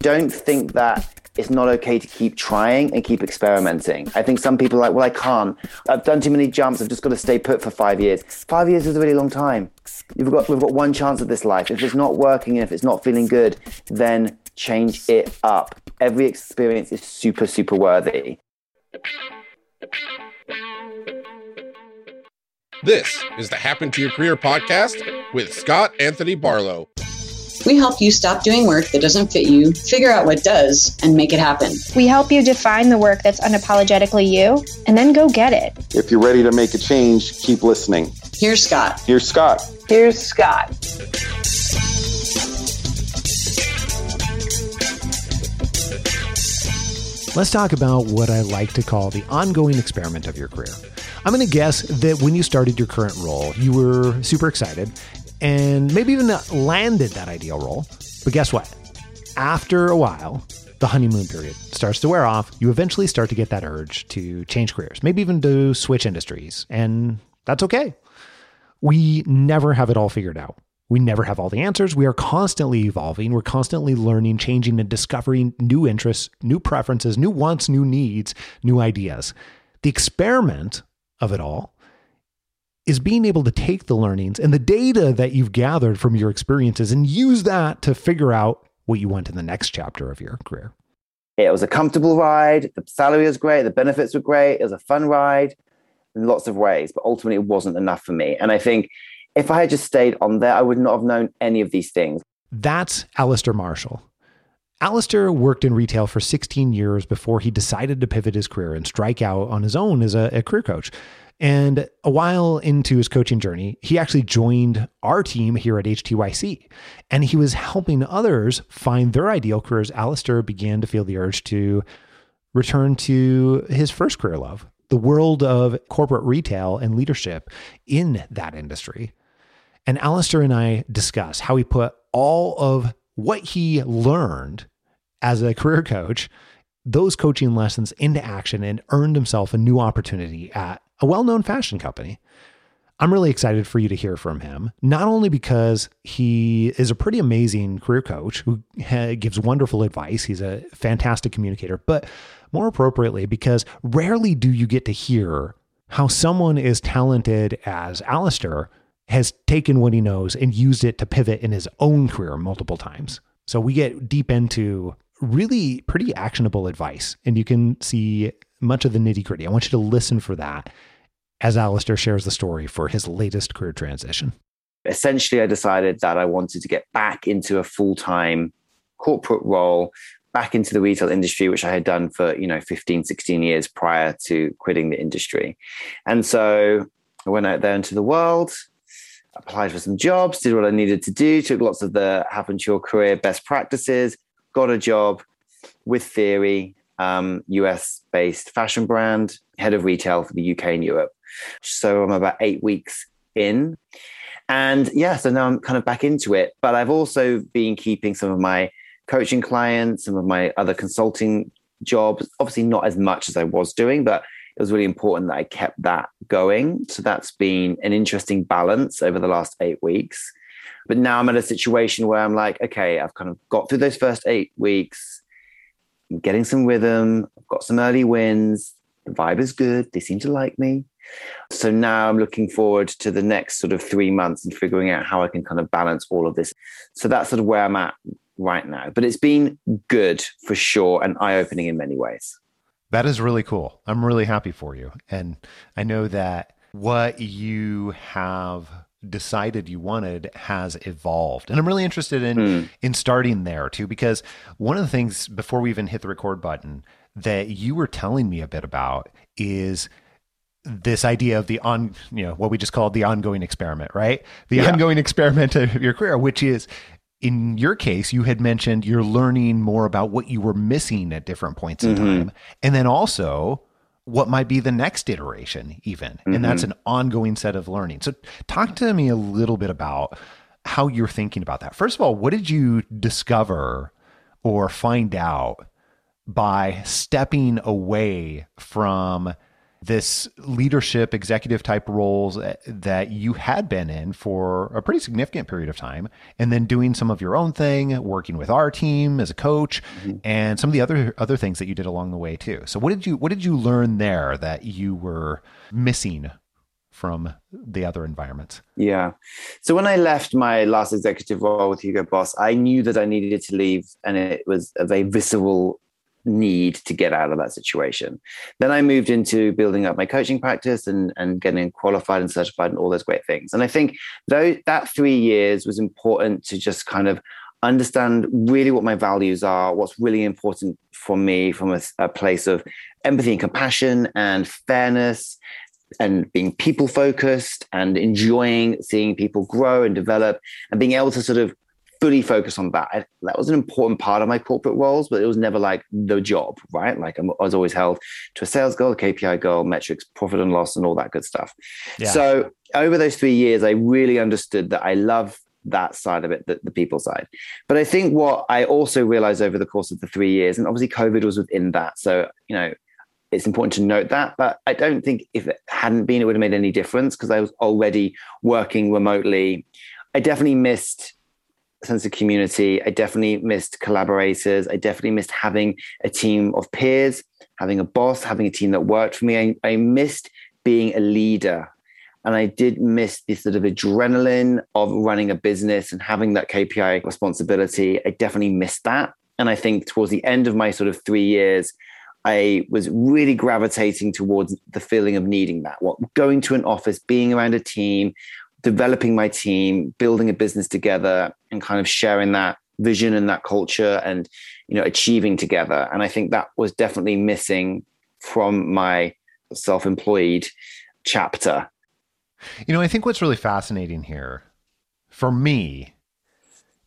don't think that it's not okay to keep trying and keep experimenting. I think some people are like, well, I can't. I've done too many jumps. I've just got to stay put for five years. Five years is a really long time. You've got, we've got one chance at this life. If it's not working and if it's not feeling good, then change it up. Every experience is super, super worthy. This is the Happen to Your Career podcast with Scott Anthony Barlow. We help you stop doing work that doesn't fit you, figure out what does, and make it happen. We help you define the work that's unapologetically you, and then go get it. If you're ready to make a change, keep listening. Here's Scott. Here's Scott. Here's Scott. Let's talk about what I like to call the ongoing experiment of your career. I'm going to guess that when you started your current role, you were super excited and maybe even landed that ideal role. But guess what? After a while, the honeymoon period starts to wear off. You eventually start to get that urge to change careers, maybe even to switch industries. And that's okay. We never have it all figured out. We never have all the answers. We are constantly evolving. We're constantly learning, changing, and discovering new interests, new preferences, new wants, new needs, new ideas. The experiment of it all is being able to take the learnings and the data that you've gathered from your experiences and use that to figure out what you want in the next chapter of your career. It was a comfortable ride. The salary was great. The benefits were great. It was a fun ride in lots of ways, but ultimately it wasn't enough for me. And I think if I had just stayed on there, I would not have known any of these things. That's Alistair Marshall. Alistair worked in retail for 16 years before he decided to pivot his career and strike out on his own as a, a career coach. And a while into his coaching journey, he actually joined our team here at HTYC. And he was helping others find their ideal careers. Alistair began to feel the urge to return to his first career love, the world of corporate retail and leadership in that industry. And Alistair and I discuss how he put all of what he learned as a career coach, those coaching lessons into action and earned himself a new opportunity at a well known fashion company. I'm really excited for you to hear from him, not only because he is a pretty amazing career coach who gives wonderful advice, he's a fantastic communicator, but more appropriately, because rarely do you get to hear how someone as talented as Alistair has taken what he knows and used it to pivot in his own career multiple times. So we get deep into really pretty actionable advice, and you can see much of the nitty gritty. I want you to listen for that as Alistair shares the story for his latest career transition. Essentially, I decided that I wanted to get back into a full time corporate role, back into the retail industry, which I had done for, you know, 15, 16 years prior to quitting the industry. And so I went out there into the world, applied for some jobs, did what I needed to do, took lots of the happen to your career best practices, got a job with Theory, um, US based fashion brand, head of retail for the UK and Europe. So I'm about eight weeks in. And yeah, so now I'm kind of back into it. But I've also been keeping some of my coaching clients, some of my other consulting jobs, obviously not as much as I was doing, but it was really important that I kept that going. So that's been an interesting balance over the last eight weeks. But now I'm at a situation where I'm like, okay, I've kind of got through those first eight weeks. I'm getting some rhythm. I've got some early wins. The vibe is good. They seem to like me. So now I'm looking forward to the next sort of three months and figuring out how I can kind of balance all of this. So that's sort of where I'm at right now. But it's been good for sure and eye opening in many ways. That is really cool. I'm really happy for you. And I know that what you have decided you wanted has evolved. And I'm really interested in mm. in starting there too because one of the things before we even hit the record button that you were telling me a bit about is this idea of the on you know what we just called the ongoing experiment right the yeah. ongoing experiment of your career which is in your case you had mentioned you're learning more about what you were missing at different points in mm-hmm. time and then also what might be the next iteration even mm-hmm. and that's an ongoing set of learning so talk to me a little bit about how you're thinking about that first of all what did you discover or find out by stepping away from this leadership executive type roles that you had been in for a pretty significant period of time and then doing some of your own thing working with our team as a coach mm-hmm. and some of the other other things that you did along the way too. So what did you what did you learn there that you were missing from the other environments? Yeah. So when i left my last executive role with hugo boss i knew that i needed to leave and it was a very visceral need to get out of that situation. Then I moved into building up my coaching practice and, and getting qualified and certified and all those great things. And I think though that three years was important to just kind of understand really what my values are, what's really important for me from a, a place of empathy and compassion and fairness and being people focused and enjoying seeing people grow and develop and being able to sort of fully focus on that. I, that was an important part of my corporate roles, but it was never like the job, right? Like I'm, i was always held to a sales goal, a KPI goal, metrics, profit and loss, and all that good stuff. Yeah. So over those three years, I really understood that I love that side of it, the, the people side. But I think what I also realized over the course of the three years, and obviously COVID was within that. So, you know, it's important to note that. But I don't think if it hadn't been, it would have made any difference because I was already working remotely. I definitely missed sense of community. I definitely missed collaborators. I definitely missed having a team of peers, having a boss, having a team that worked for me. I, I missed being a leader. And I did miss the sort of adrenaline of running a business and having that KPI responsibility. I definitely missed that. And I think towards the end of my sort of three years, I was really gravitating towards the feeling of needing that. What going to an office, being around a team, developing my team, building a business together, and kind of sharing that vision and that culture and you know achieving together. And I think that was definitely missing from my self-employed chapter. You know, I think what's really fascinating here for me,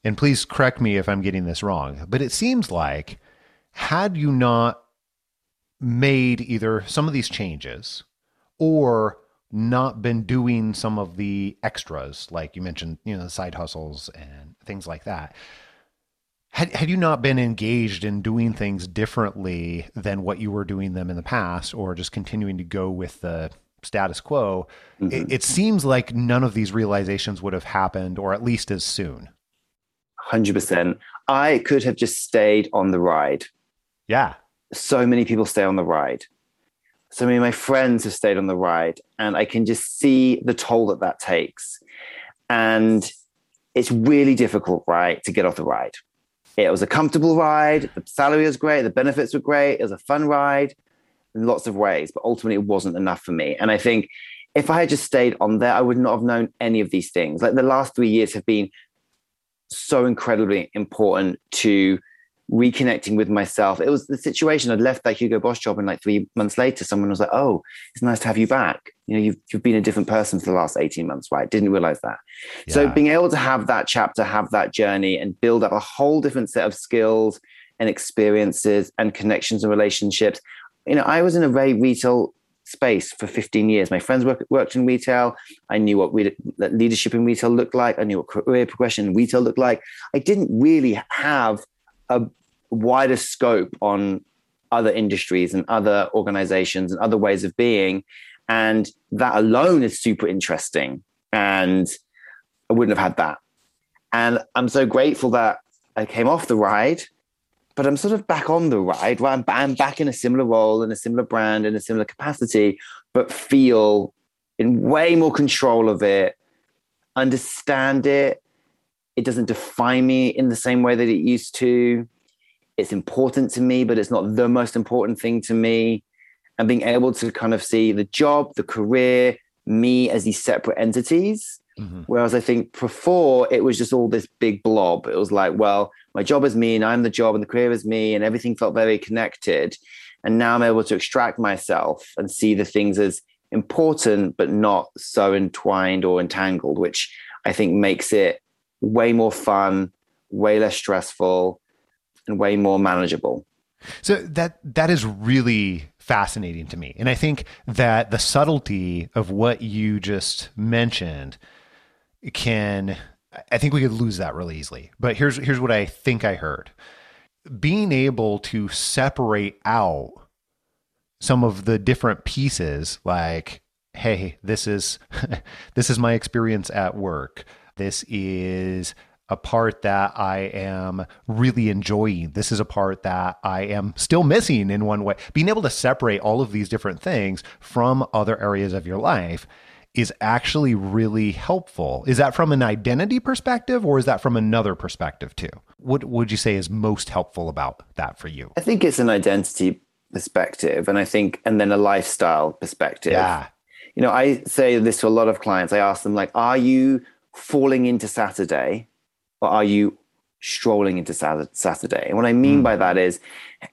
and please correct me if I'm getting this wrong, but it seems like had you not made either some of these changes or not been doing some of the extras, like you mentioned, you know, the side hustles and things like that. Had, had you not been engaged in doing things differently than what you were doing them in the past, or just continuing to go with the status quo, mm-hmm. it, it seems like none of these realizations would have happened, or at least as soon. 100%. I could have just stayed on the ride. Yeah. So many people stay on the ride so many of my friends have stayed on the ride and i can just see the toll that that takes. And it's really difficult right to get off the ride. It was a comfortable ride. The salary was great. The benefits were great. It was a fun ride in lots of ways but ultimately it wasn't enough for me. And i think if i had just stayed on there i would not have known any of these things. Like the last three years have been so incredibly important to reconnecting with myself. It was the situation. I'd left that Hugo Boss job, and like three months later, someone was like, "Oh, it's nice to have you back. You know, you've you've been a different person for the last eighteen months, right? Didn't realize that." Yeah. So being able to have that chapter, have that journey, and build up a whole different set of skills and experiences and connections and relationships. You know, I was in a very retail space for 15 years. My friends work, worked in retail. I knew what re- leadership in retail looked like. I knew what career progression in retail looked like. I didn't really have a wider scope on other industries and other organizations and other ways of being. And that alone is super interesting. And I wouldn't have had that. And I'm so grateful that I came off the ride, but I'm sort of back on the ride. Right? I'm, I'm back in a similar role, in a similar brand, in a similar capacity, but feel in way more control of it, understand it. It doesn't define me in the same way that it used to it's important to me, but it's not the most important thing to me. And being able to kind of see the job, the career, me as these separate entities. Mm-hmm. Whereas I think before it was just all this big blob. It was like, well, my job is me and I'm the job and the career is me and everything felt very connected. And now I'm able to extract myself and see the things as important, but not so entwined or entangled, which I think makes it way more fun, way less stressful, and way more manageable. So that that is really fascinating to me. And I think that the subtlety of what you just mentioned can I think we could lose that really easily. But here's here's what I think I heard. Being able to separate out some of the different pieces like hey this is this is my experience at work this is a part that I am really enjoying. This is a part that I am still missing in one way. Being able to separate all of these different things from other areas of your life is actually really helpful. Is that from an identity perspective or is that from another perspective too? What would you say is most helpful about that for you? I think it's an identity perspective and I think and then a lifestyle perspective. Yeah. You know, I say this to a lot of clients. I ask them like, are you falling into Saturday or are you strolling into Saturday? And what I mean mm. by that is,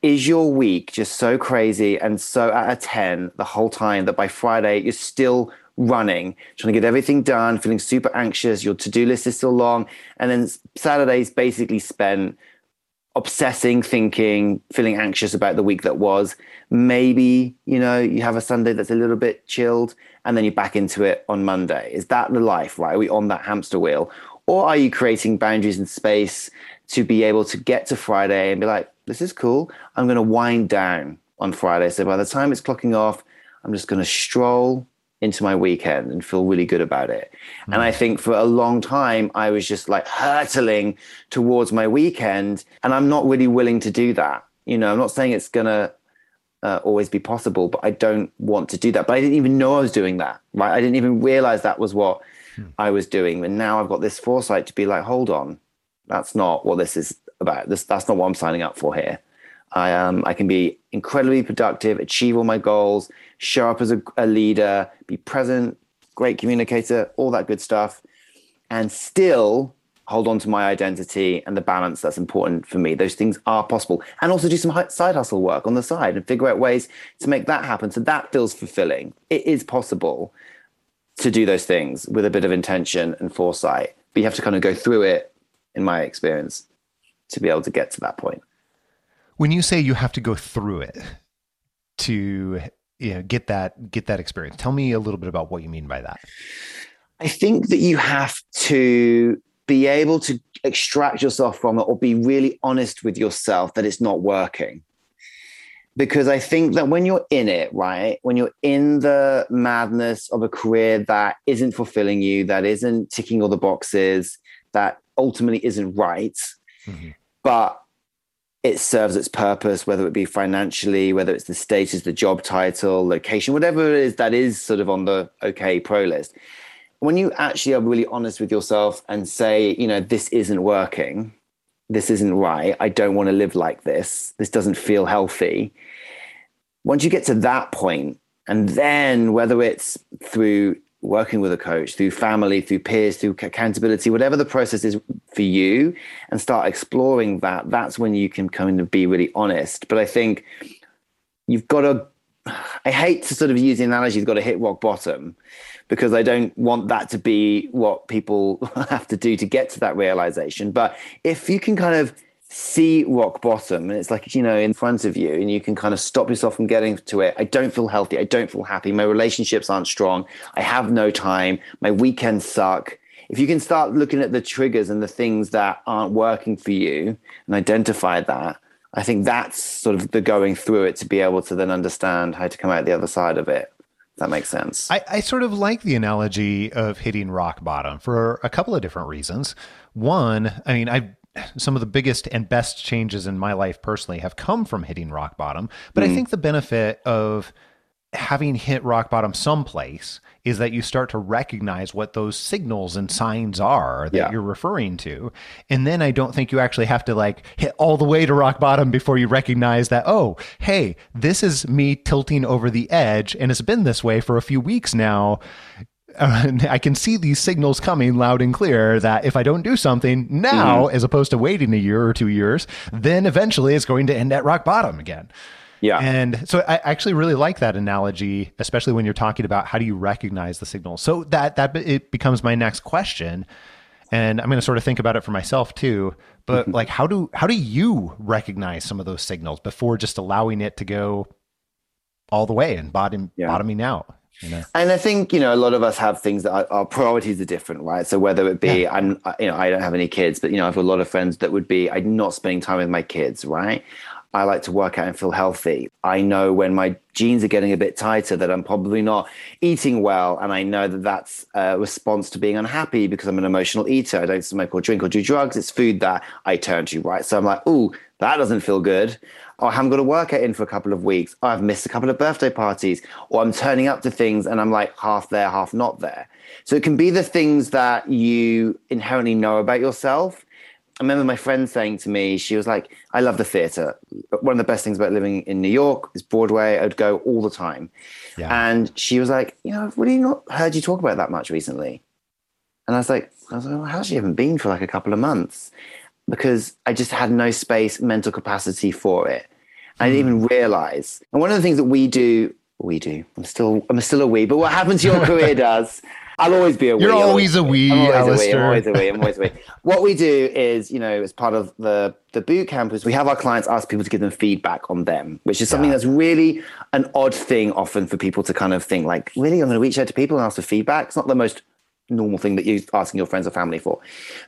is your week just so crazy and so at a 10 the whole time that by Friday you're still running, trying to get everything done, feeling super anxious, your to do list is still long. And then Saturday's basically spent obsessing, thinking, feeling anxious about the week that was. Maybe, you know, you have a Sunday that's a little bit chilled and then you're back into it on Monday. Is that the life, right? Are we on that hamster wheel? Or are you creating boundaries and space to be able to get to Friday and be like, this is cool. I'm going to wind down on Friday. So by the time it's clocking off, I'm just going to stroll into my weekend and feel really good about it. Mm. And I think for a long time, I was just like hurtling towards my weekend. And I'm not really willing to do that. You know, I'm not saying it's going to uh, always be possible, but I don't want to do that. But I didn't even know I was doing that, right? I didn't even realize that was what I was doing. And now I've got this foresight to be like, hold on, that's not what this is about. This that's not what I'm signing up for here. I um I can be incredibly productive, achieve all my goals, show up as a, a leader, be present, great communicator, all that good stuff, and still hold on to my identity and the balance that's important for me. Those things are possible. And also do some side hustle work on the side and figure out ways to make that happen. So that feels fulfilling. It is possible to do those things with a bit of intention and foresight. But you have to kind of go through it, in my experience, to be able to get to that point. When you say you have to go through it to you know, get that get that experience, tell me a little bit about what you mean by that. I think that you have to be able to extract yourself from it or be really honest with yourself that it's not working because I think that when you're in it, right, when you're in the madness of a career that isn't fulfilling you, that isn't ticking all the boxes, that ultimately isn't right, mm-hmm. but it serves its purpose, whether it be financially, whether it's the status, the job title, location, whatever it is that is sort of on the okay pro list. When you actually are really honest with yourself and say, you know, this isn't working, this isn't right. I don't want to live like this. This doesn't feel healthy. Once you get to that point, and then whether it's through working with a coach, through family, through peers, through accountability, whatever the process is for you, and start exploring that, that's when you can kind of be really honest. But I think you've got to, I hate to sort of use the analogy, you've got to hit rock bottom because I don't want that to be what people have to do to get to that realization. But if you can kind of see rock bottom and it's like, you know, in front of you and you can kind of stop yourself from getting to it. I don't feel healthy. I don't feel happy. My relationships aren't strong. I have no time. My weekends suck. If you can start looking at the triggers and the things that aren't working for you and identify that, I think that's sort of the going through it to be able to then understand how to come out the other side of it that makes sense. I, I, sort of like the analogy of hitting rock bottom for a couple of different reasons. One, I mean, I some of the biggest and best changes in my life personally have come from hitting rock bottom, but mm. I think the benefit of having hit rock bottom someplace is that you start to recognize what those signals and signs are that yeah. you're referring to. And then I don't think you actually have to like hit all the way to rock bottom before you recognize that, oh, hey, this is me tilting over the edge and it's been this way for a few weeks now. Uh, I can see these signals coming loud and clear that if I don't do something now, mm-hmm. as opposed to waiting a year or two years, then eventually it's going to end at rock bottom again. Yeah. And so I actually really like that analogy, especially when you're talking about how do you recognize the signals. So that that it becomes my next question. And I'm going to sort of think about it for myself too. But like how do how do you recognize some of those signals before just allowing it to go all the way and bottom yeah. bottoming out? You know? And I think you know a lot of us have things that our, our priorities are different, right? So whether it be yeah. I'm, you know, I don't have any kids, but you know, I have a lot of friends that would be I'm not spending time with my kids, right? I like to work out and feel healthy. I know when my jeans are getting a bit tighter that I'm probably not eating well. And I know that that's a response to being unhappy because I'm an emotional eater. I don't smoke or drink or do drugs. It's food that I turn to, right? So I'm like, oh, that doesn't feel good. Or I haven't got a workout in for a couple of weeks. Or I've missed a couple of birthday parties. Or I'm turning up to things and I'm like half there, half not there. So it can be the things that you inherently know about yourself I remember my friend saying to me, she was like, I love the theater. One of the best things about living in New York is Broadway. I'd go all the time. Yeah. And she was like, you know, I've really not heard you talk about that much recently. And I was like, I was like, well, how's she even been for like a couple of months? Because I just had no space, mental capacity for it. I didn't hmm. even realize. And one of the things that we do, we do, I'm still, I'm still a we, but what happens to your career does I'll always be a we. You're always a we, I'm always a we. I'm always a we. I'm always a we. what we do is, you know, as part of the the boot camp is we have our clients ask people to give them feedback on them, which is something yeah. that's really an odd thing often for people to kind of think like, really, I'm going to reach out to people and ask for feedback. It's not the most normal thing that you're asking your friends or family for.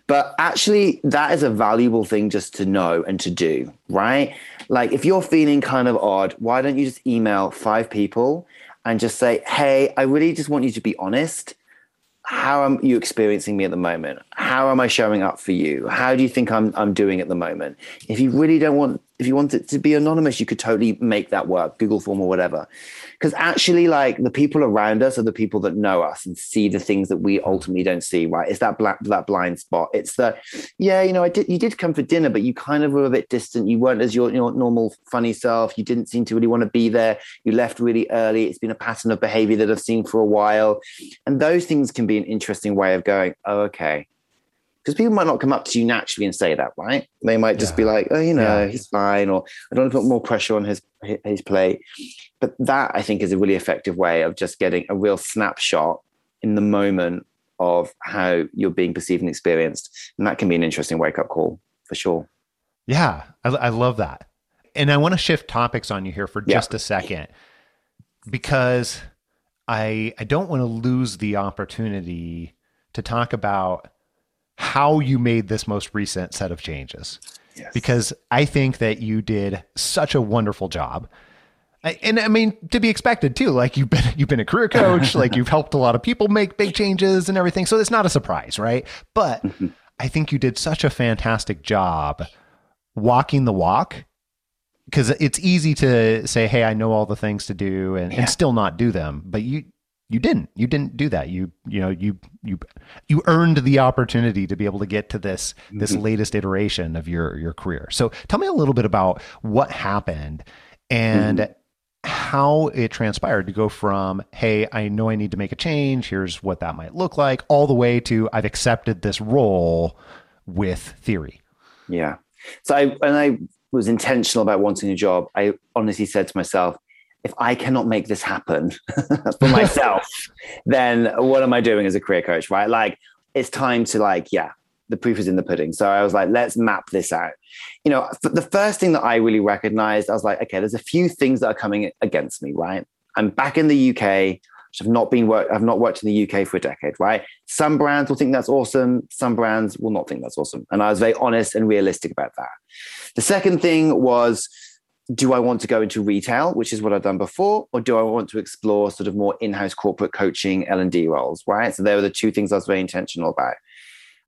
But actually, that is a valuable thing just to know and to do, right? Like, if you're feeling kind of odd, why don't you just email five people and just say, hey, I really just want you to be honest how am you experiencing me at the moment? How am I showing up for you? How do you think I'm I'm doing at the moment? If you really don't want if you want it to be anonymous, you could totally make that work, Google form or whatever. Because actually, like the people around us are the people that know us and see the things that we ultimately don't see, right? It's that black that blind spot. It's the, yeah, you know, I did you did come for dinner, but you kind of were a bit distant. You weren't as your, your normal funny self. You didn't seem to really want to be there. You left really early. It's been a pattern of behavior that I've seen for a while. And those things can be an interesting way of going, oh, okay because people might not come up to you naturally and say that, right? They might just yeah. be like, "Oh, you know, yeah. he's fine," or "I don't want to put more pressure on his his plate." But that I think is a really effective way of just getting a real snapshot in the moment of how you're being perceived and experienced, and that can be an interesting wake up call for sure. Yeah, I, I love that, and I want to shift topics on you here for yeah. just a second because I I don't want to lose the opportunity to talk about how you made this most recent set of changes. Yes. Because I think that you did such a wonderful job. And I mean, to be expected too. Like you've been you've been a career coach, like you've helped a lot of people make big changes and everything. So it's not a surprise, right? But. I think you did such a fantastic job walking the walk because it's easy to say, "Hey, I know all the things to do," and, yeah. and still not do them. But you you didn't. You didn't do that. You you know you you you earned the opportunity to be able to get to this this mm-hmm. latest iteration of your your career. So tell me a little bit about what happened and mm-hmm. how it transpired to go from hey i know i need to make a change. Here's what that might look like all the way to i've accepted this role with theory. Yeah. So i when i was intentional about wanting a job i honestly said to myself if I cannot make this happen for myself, then what am I doing as a career coach? Right. Like it's time to like, yeah, the proof is in the pudding. So I was like, let's map this out. You know, the first thing that I really recognized, I was like, okay, there's a few things that are coming against me, right? I'm back in the UK. I've not been work. I've not worked in the UK for a decade, right? Some brands will think that's awesome. Some brands will not think that's awesome. And I was very honest and realistic about that. The second thing was do I want to go into retail, which is what I've done before, or do I want to explore sort of more in-house corporate coaching L and D roles? Right. So there were the two things I was very intentional about.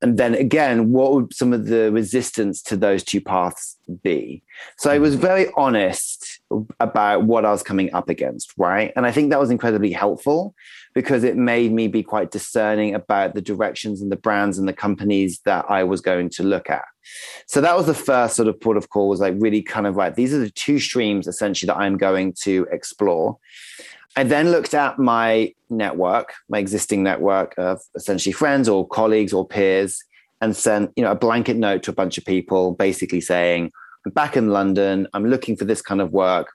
And then again, what would some of the resistance to those two paths be? So I was mm-hmm. very honest about what I was coming up against, right? And I think that was incredibly helpful because it made me be quite discerning about the directions and the brands and the companies that I was going to look at. So that was the first sort of port of call was like really kind of right. These are the two streams essentially that I'm going to explore. I then looked at my network, my existing network of essentially friends or colleagues or peers, and sent you know a blanket note to a bunch of people, basically saying, "I'm back in London. I'm looking for this kind of work.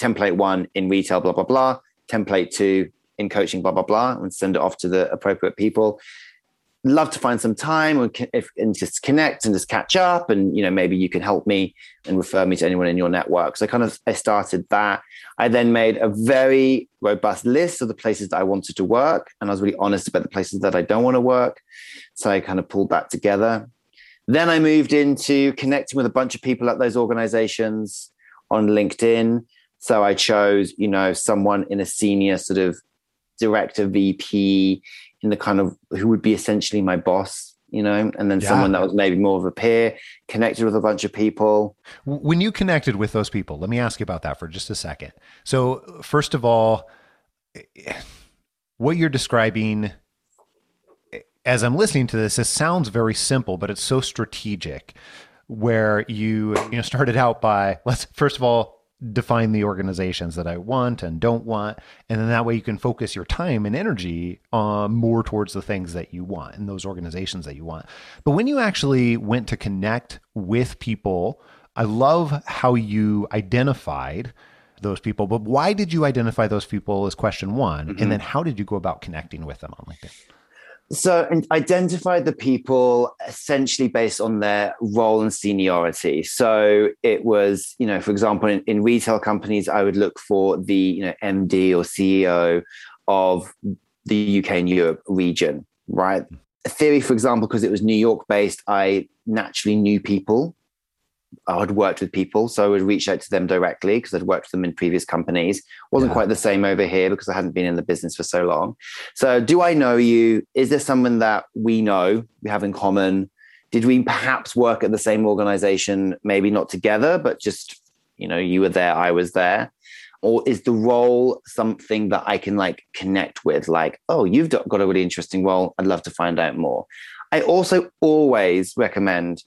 Template one in retail, blah blah blah. Template two in coaching, blah blah blah," and send it off to the appropriate people love to find some time and, if, and just connect and just catch up and you know maybe you can help me and refer me to anyone in your network so i kind of i started that i then made a very robust list of the places that i wanted to work and i was really honest about the places that i don't want to work so i kind of pulled that together then i moved into connecting with a bunch of people at those organizations on LinkedIn. So I chose, you know, someone in a senior sort of director VP in the kind of who would be essentially my boss, you know, and then Yeah. someone that was maybe more of a peer, connected with a bunch of people. When you connected with those people, let me ask you about that for just a second. So, first of all, eh, what you're describing as I'm listening to this, it sounds very simple, but it's so strategic. Where you you know started out by let's first of all define the organizations that I want and don't want, and then that way you can focus your time and energy um, more towards the things that you want and those organizations that you want. But when you actually went to connect with people, I love how you identified those people. But why did you identify those people as question one, and then how did you go about connecting with them on LinkedIn? So identify the people essentially based on their role and seniority. So it was, you know, for example, in, in retail companies, I would look for the, you know, MD or CEO of the UK and Europe region, right? Theory, for example, because it was New York based, I naturally knew people. I had worked with people, so I would reach out to them directly because I'd worked with them in previous companies. wasn't Yeah. quite the same over here because I hadn't been in the business for so long. So, do I know you? Is there someone that we know we have in common? Did we perhaps work at the same organization? Maybe not together, but just you know, you were there, I was there. Or is the role something that I can like connect with? Like, oh, you've got got a really interesting role. I'd love to find out more. I also always recommend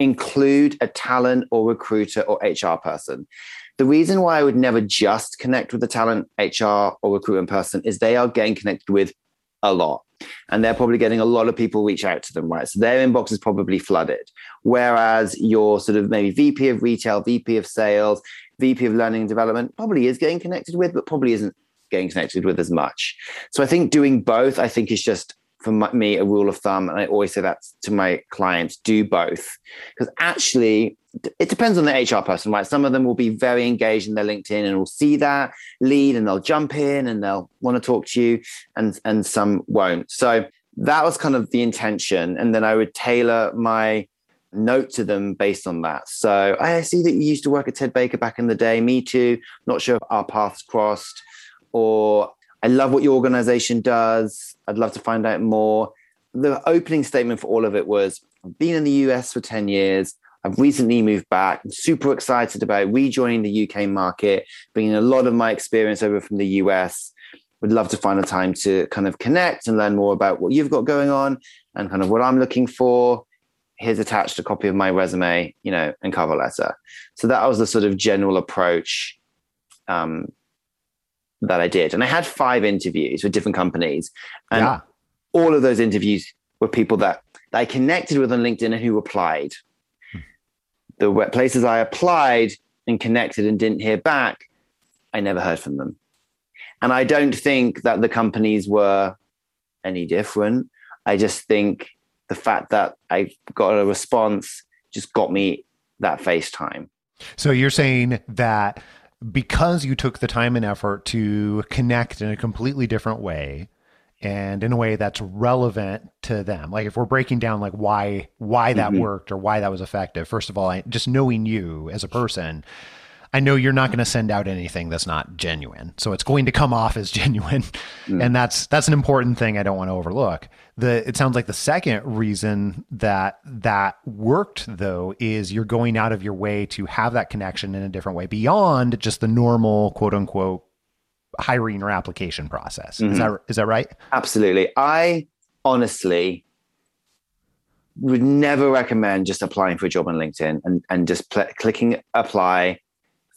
include a talent or recruiter or HR person. The reason why I would never just connect with the talent, HR, or recruitment person is they are getting connected with a lot. And they're probably getting a lot of people reach out to them, right? So their inbox is probably flooded. Whereas your sort of maybe VP of retail, VP of sales, VP of learning and development probably is getting connected with, but probably isn't getting connected with as much. So I think doing both, I think is just for my, me a rule of thumb. And I always say that to my clients do both. Because actually, it depends on the HR person, right? Some of them will be very engaged in their LinkedIn and will see that lead and they'll jump in and they'll want to talk to you, and and some won't. So that was kind of the intention, and then I would tailor my note to them based on that. So I see that you used to work at Ted Baker back in the day. Me too. Not sure if our paths crossed, or I love what your organization does. I'd love to find out more. The opening statement for all of it was I've been in the US for 10 years. I've recently moved back. I'm super excited about rejoining the UK market, bringing a lot of my experience over from the US. Would love to find a time to kind of connect and learn more about what you've got going on and kind of what I'm looking for. Here's attached a copy of my resume, you know, and cover letter. So that was the sort of general approach um, that I did. And I had five interviews with different companies. And yeah. all of those interviews were people that, that I connected with on LinkedIn and who applied. The places I applied and connected and didn't hear back, I never heard from them. And I don't think that the companies were any different. I just think the fact that I got a response just got me that FaceTime. So you're saying that because you took the time and effort to connect in a completely different way and in a way that's relevant to them like if we're breaking down like why why that Mhm. worked or why that was effective first of all I, just knowing you as a person i know you're not going to send out anything that's not genuine. So it's going to come off as genuine. Mm. and that's that's an important thing i don't want to overlook. The it sounds like the second reason that that worked though is you're going out of your way to have that connection in a different way beyond just the normal quote unquote hiring or application process. Is that is that right? Absolutely. I honestly would never recommend just applying for a job on LinkedIn and, and just pl- clicking apply,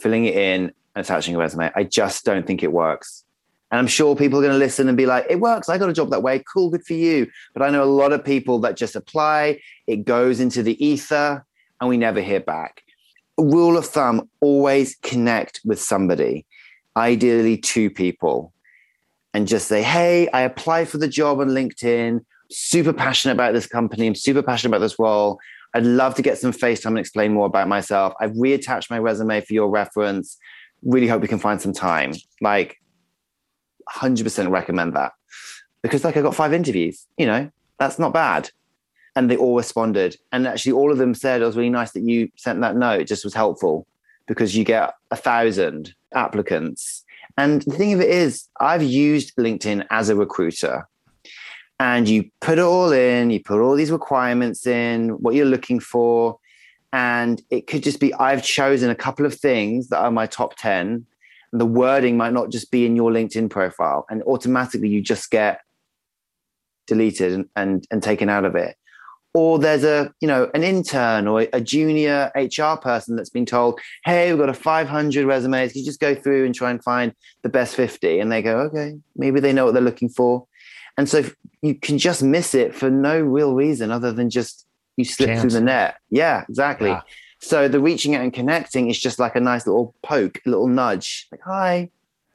filling it in, and attaching a resume. I just don't think it works. And I'm sure people are going to listen and be like, it works. I got a job that way. Cool, good for you. But I know a lot of people that just apply, it goes into the ether, and we never hear back. Rule of thumb always connect with somebody, ideally two people and just say, Hey, I applied for the job on LinkedIn, super passionate about this company. I'm super passionate about this role. I'd love to get some FaceTime and explain more about myself. I've reattached my resume for your reference. Really hope we can find some time. Like, 100% recommend that because, like, I got five interviews, you know, that's not bad. And they all responded. And actually, all of them said it was really nice that you sent that note. It just was helpful. because you get a thousand applicants. And the thing of it is, I've used LinkedIn as a recruiter. And you put it all in, you put all these requirements in, what you're looking for. And it could just be I've chosen a couple of things that are my top 10. And the wording might not just be in your LinkedIn profile. And automatically you just get deleted and, and, and taken out of it or there's a you know an intern or a junior hr person that's been told hey we've got a 500 resumes you just go through and try and find the best 50 and they go okay maybe they know what they're looking for and so you can just miss it for no real reason other than just you slip Chance. through the net yeah exactly Yeah. so the reaching out and connecting is just like a nice little poke a little nudge like hi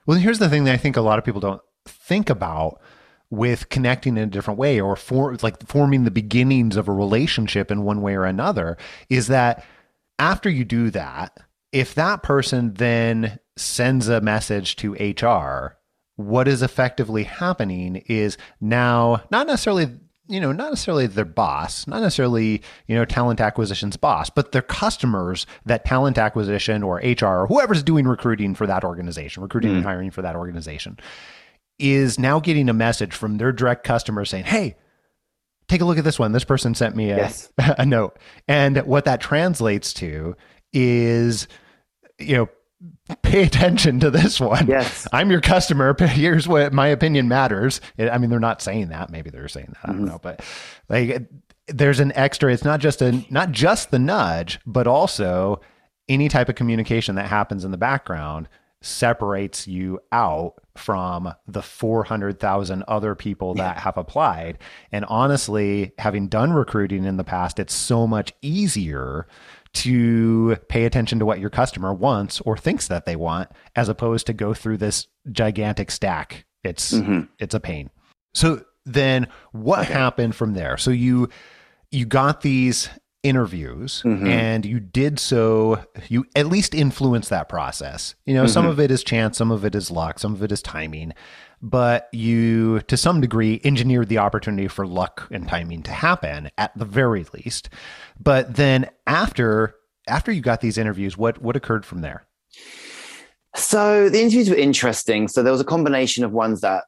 Well, here's the thing that I think a lot of people don't think about with connecting in a different way or for like forming the beginnings of a relationship in one way or another is that after you do that, if that person then sends a message to HR, what is effectively happening is now not necessarily you know not necessarily their boss not necessarily you know talent acquisition's boss but their customers that talent acquisition or hr or whoever's doing recruiting for that organization recruiting and hmm. hiring for that organization is now getting a message from their direct customer saying hey take a look at this one. This person sent me a, Yes. a note. And what that translates to is you know pay attention to this one. Yes. i'm your customer. But here's what my opinion matters. I mean they're not saying that. Maybe they're saying that. I don't mm-hmm. know but like there's an extra it's not just a not just the nudge but also any type of communication that happens in the background separates you out from the 400,000 other people that have applied. And honestly, having done recruiting in the past, it's so much easier to pay attention to what your customer wants or thinks that they want as opposed to go through this gigantic stack. It's mm-hmm. it's a pain. So then what happened from there? So you you got these interviews mm-hmm. and you did so you at least influenced that process you know some mm-hmm. of it is chance some of it is luck some of it is timing but you to some degree engineered the opportunity for luck and timing to happen at the very least but then after after you got these interviews what what occurred from there So the interviews were interesting. So there was a combination of ones that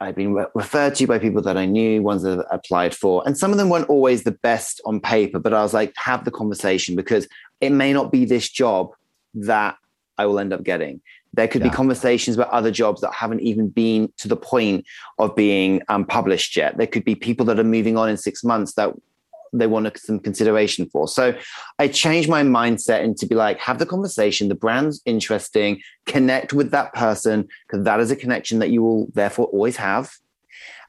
I'd been re- referred to by people that I knew, ones that I applied for, and some of them weren't always the best on paper. But I was like, have the conversation because it may not be this job that I will end up getting. There could Yeah. be conversations about other jobs that haven't even been to the point of being um, published yet. There could be people that are moving on in six months that they want some consideration for. So I changed my mindset into be like, have the conversation. The brand's interesting. Connect with that person because that is a connection that you will therefore always have.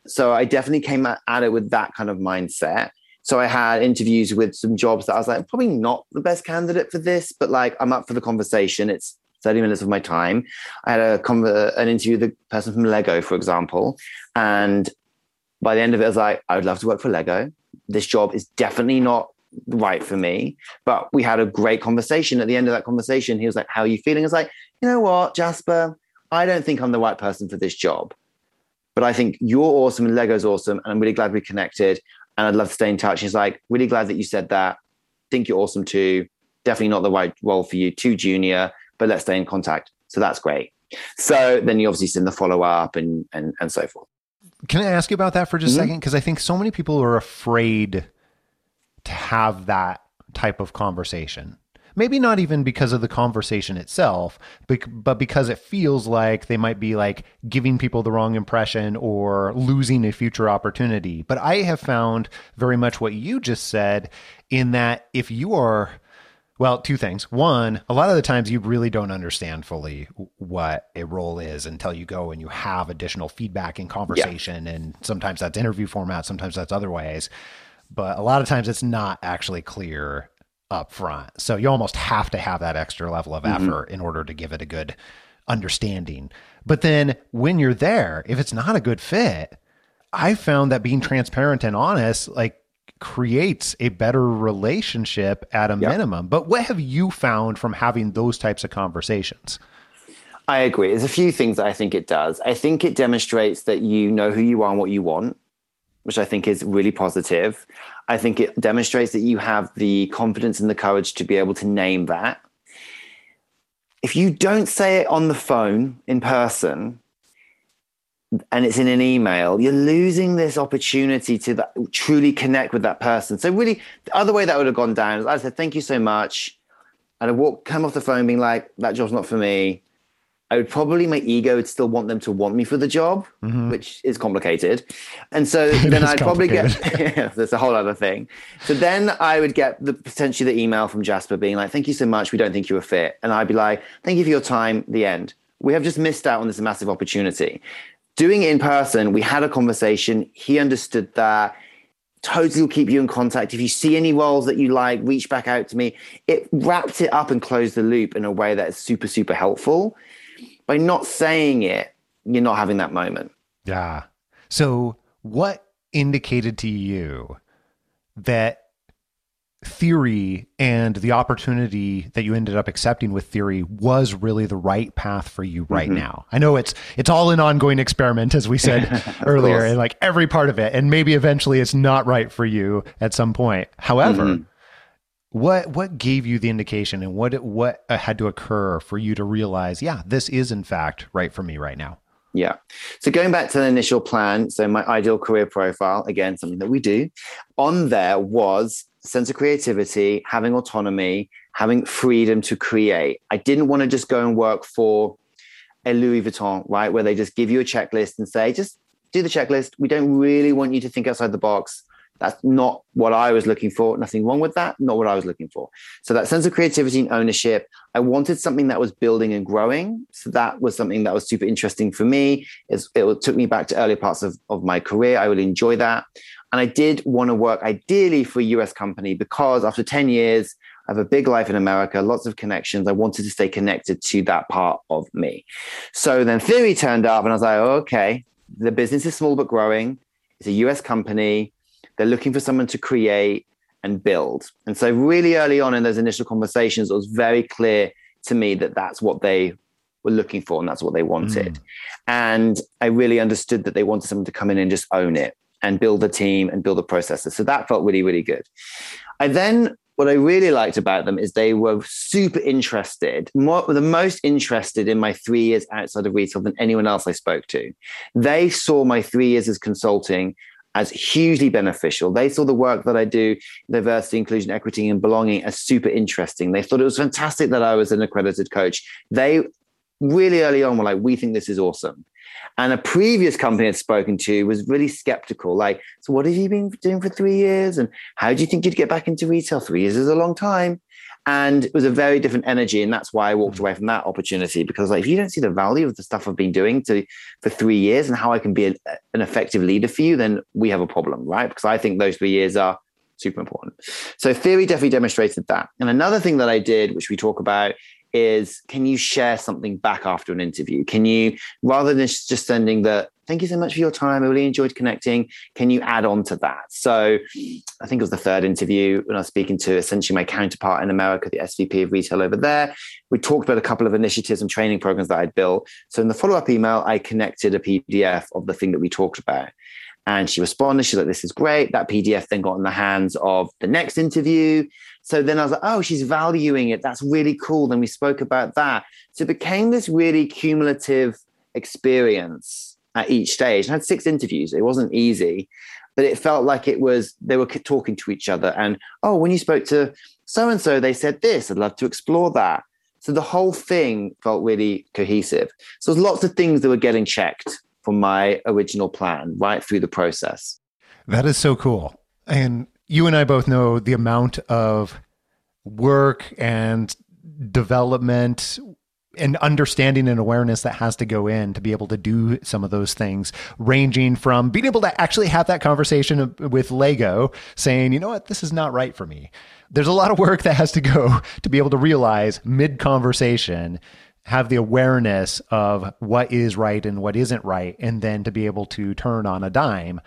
So I definitely came at at it with that kind of mindset. So I had interviews with some jobs that I was like, probably not the best candidate for this, but like I'm up for the conversation. It's 30 minutes of my time. I had a an interview with a person from Lego, for example. And by the end of it, I was like, I would love to work for Lego. This job is definitely not right for me. But we had a great conversation. At the end of that conversation, he was like, How are you feeling? I was like, You know what, Jasper? I don't think I'm the right person for this job. But I think you're awesome and Lego's awesome. And I'm really glad we connected. And I'd love to stay in touch. He's like, Really glad that you said that. Think you're awesome too. Definitely not the right role for you, too junior, but let's stay in contact. So that's great. So then you obviously send the follow up and, and, and so forth. Can I ask you about that for just Mhm. a second? Because I think so many people are afraid to have that type of conversation. Maybe not even because of the conversation itself, but because it feels like they might be like giving people the wrong impression or losing a future opportunity. But I have found very much what you just said in that if you are well, two things. One, a lot of the times you really don't understand fully what a role is until you go and you have additional feedback and conversation. And sometimes that's interview format, sometimes that's other ways. But a lot of times it's not actually clear up front. So you almost have to have that extra level of mm-hmm. effort in order to give it a good understanding. But then when you're there, if it's not a good fit, I found that being transparent and honest, like creates a better relationship at a Yeah. minimum. But what have you found from having those types of conversations? I agree. There's a few things that I think it does. I think it demonstrates that you know who you are and what you want, which I think is really positive. I think it demonstrates that you have the confidence and the courage to be able to name that. if you don't say it on the phone in person and it's in an email, you're losing this opportunity to that, truly connect with that person. So really, the other way that would have gone down is I said, "Thank you so much," and I walk, come off the phone, being like, "That job's not for me." I would probably my ego would still want them to want me for the job, Mhm. which is complicated. And so then I'd probably get that's a whole other thing. So then I would get the potentially the email from Jasper being like, "Thank you so much. We don't think you're a fit," and I'd be like, "Thank you for your time." The end. We have just missed out on this massive opportunity. Doing it in person, we had a conversation. He understood that. Totally will keep you in contact. If you see any roles that you like, reach back out to me. It wrapped it up and closed the loop in a way that is super, super helpful. By not saying it, you're not having that moment. Yeah. So, what indicated to you that theory and the opportunity that you ended up accepting with theory was really the right path for you right Mhm. now? I know it's it's all an ongoing experiment as we said earlier course. and like every part of it and maybe eventually it's not right for you at some point. However, Mhm. what what gave you the indication and what what uh, had to occur for you to realize, yeah, this is in fact right for me right now? Yeah. So going back to the initial plan, so my ideal career profile, again, something that we do, on there was sense of creativity, having autonomy, having freedom to create. I didn't want to just go and work for a Louis Vuitton, right? Where they just give you a checklist and say, just do the checklist. We don't really want you to think outside the box. That's not what I was looking for. Nothing wrong with that. Not what I was looking for. So that sense of creativity and ownership, I wanted something that was building and growing. So that was something that was super interesting for me. It took me back to earlier parts of, of my career. I really enjoy that. And I did want to work ideally for a US company because after 10 years, I have a big life in America, lots of connections. I wanted to stay connected to that part of me. So then Theory turned up, and I was like, oh, okay, the business is small but growing. It's a US company. They're looking for someone to create and build. And so, really early on in those initial conversations, it was very clear to me that that's what they were looking for and that's what they wanted. Mm. And I really understood that they wanted someone to come in and just own it and build a team and build a processes. So that felt really, really good. I then, what I really liked about them is they were super interested, more, the most interested in my three years outside of retail than anyone else I spoke to. They saw my three years as consulting as hugely beneficial. They saw the work that I do, diversity, inclusion, equity, and belonging as super interesting. They thought it was fantastic that I was an accredited coach. They really early on were like, we think this is awesome. And a previous company I'd spoken to was really skeptical. Like, so what have you been doing for three years? And how do you think you'd get back into retail? Three years is a long time. And it was a very different energy. And that's why I walked mm. away from that opportunity because like, if you don't see the value of the stuff I've been doing to for three years and how I can be a, an effective leader for you, then we have a problem, right? Because I think those three years are super important. So theory definitely demonstrated that. And another thing that I did, which we talk about, is can you share something back after an interview? Can you, rather than just sending the thank you so much for your time, I really enjoyed connecting, can you add on to that? So I think it was the third interview when I was speaking to essentially my counterpart in America, the SVP of retail over there. We talked about a couple of initiatives and training programs that I'd built. So in the follow up email, I connected a PDF of the thing that we talked about. And she responded, she's like, this is great. That PDF then got in the hands of the next interview. So then I was like, oh, she's valuing it. That's really cool. Then we spoke about that. So it became this really cumulative experience at each stage. I had six interviews. It wasn't easy, but it felt like it was, they were talking to each other. And, oh, when you spoke to so and so, they said this. I'd love to explore that. So the whole thing felt really cohesive. So there's lots of things that were getting checked from my original plan right through the process. That is so cool. And you and I both know the amount of work and development and understanding and awareness that has to go in to be able to do some of those things, ranging from being able to actually have that conversation with Lego saying, you know what, this is not right for me. There's a lot of work that has to go to be able to realize mid conversation have the awareness of what is right and what isn't right, and then to be able to turn on a dime.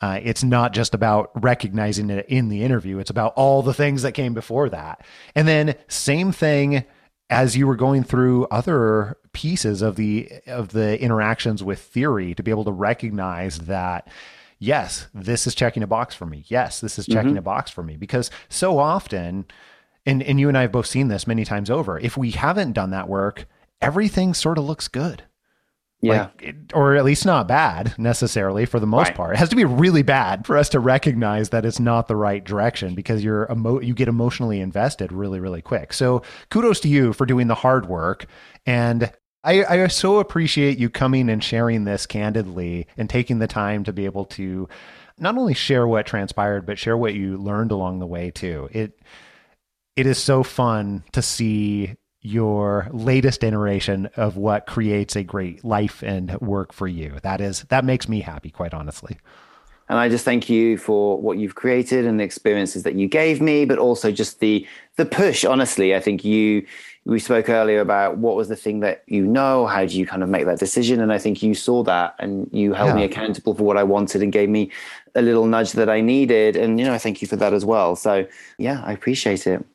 Uh, it's not just about recognizing it in the interview, it's about all the things that came before that. And then, same thing as you were going through other pieces of the of the interactions with theory to be able to recognize that yes this is checking a box for me yes this is checking Mhm. a box for me because so often and and you and I have both seen this many times over. If we haven't done that work, everything sort of looks good. Yeah. Like, it- or at least not bad necessarily for the most Right. part. It has to be really bad for us to recognize that it's not the right direction because you're emo- you get emotionally invested really really quick. So kudos to you for doing the hard work and I, I so appreciate you coming and sharing this candidly and taking the time to be able to not only share what transpired but share what you learned along the way too. It it is so fun to see your latest iteration of what creates a great life and work for you. That is that makes me happy, quite honestly. And I just thank you for what you've created and the experiences that you gave me, but also just the the push. Honestly, I think you we spoke earlier about what was the thing that you know, how do you kind of make that decision? And I think you saw that and you held me accountable for what I wanted and gave me a little nudge that I needed. And you know, I thank you for that as well. So yeah, I appreciate it.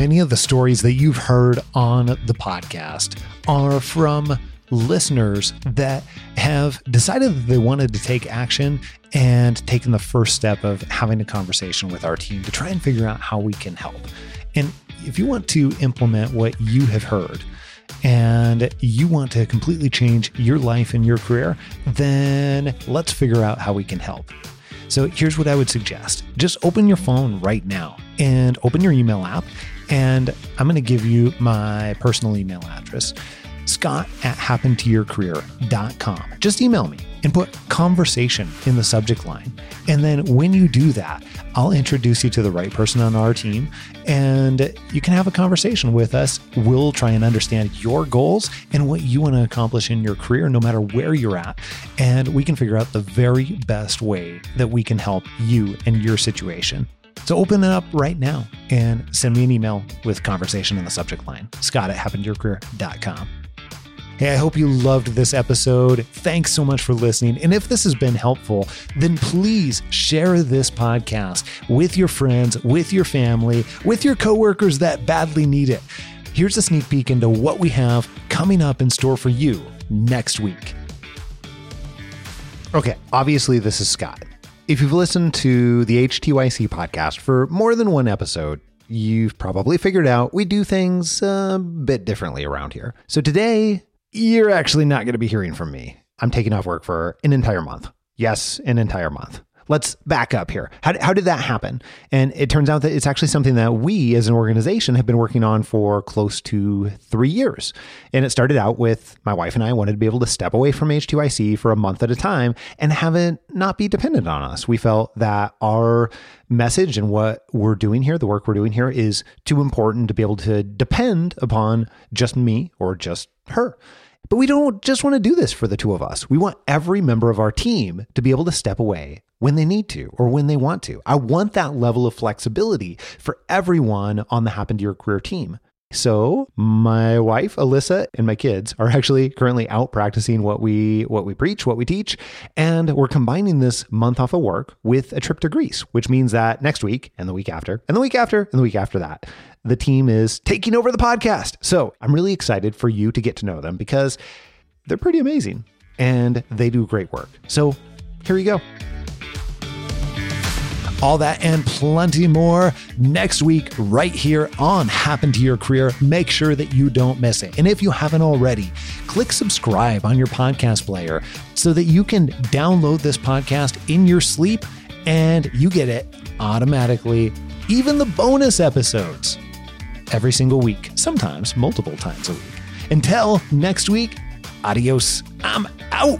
Many of the stories that you've heard on the podcast are from listeners that have decided that they wanted to take action and taken the first step of having a conversation with our team to try and figure out how we can help. And if you want to implement what you have heard, and you want to completely change your life and your career, then let's figure out how we can help. So here's what I would suggest just open your phone right now and open your email app. And I'm going to give you my personal email address scott at happentoyourcareer.com. Just email me and put conversation in the subject line. And then when you do that, I'll introduce you to the right person on our team and you can have a conversation with us. We'll try and understand your goals and what you want to accomplish in your career, no matter where you're at. And we can figure out the very best way that we can help you and your situation. So open it up right now and send me an email with conversation in the subject line. Scott at happentoyourcareer.com. Hey, I hope you loved this episode. Thanks so much for listening. And if this has been helpful, then please share this podcast with your friends, with your family, with your coworkers that badly need it. Here's a sneak peek into what we have coming up in store for you next week. Okay, obviously, this is Scott. If you've listened to the HTYC podcast for more than one episode, you've probably figured out we do things a bit differently around here. So today, you're actually not going to be hearing from me. I'm taking off work for an entire month. Yes, an entire month. Let's back up here. How, how did that happen? And it turns out that it's actually something that we as an organization have been working on for close to three years. And it started out with my wife and I wanted to be able to step away from HTYC for a month at a time and have it not be dependent on us. We felt that our message and what we're doing here, the work we're doing here, is too important to be able to depend upon just me or just her. But we don't just want to do this for the two of us. We want every member of our team to be able to step away when they need to or when they want to. I want that level of flexibility for everyone on the Happen to Your Career team. So my wife, Alyssa, and my kids are actually currently out practicing what we what we preach, what we teach, and we're combining this month off of work with a trip to Greece, which means that next week and the week after and the week after and the week after that, the team is taking over the podcast. So I'm really excited for you to get to know them because they're pretty amazing and they do great work. So here you go. All that and plenty more next week, right here on Happen to Your Career. Make sure that you don't miss it. And if you haven't already, click subscribe on your podcast player so that you can download this podcast in your sleep and you get it automatically, even the bonus episodes every single week, sometimes multiple times a week. Until next week, adios. I'm out.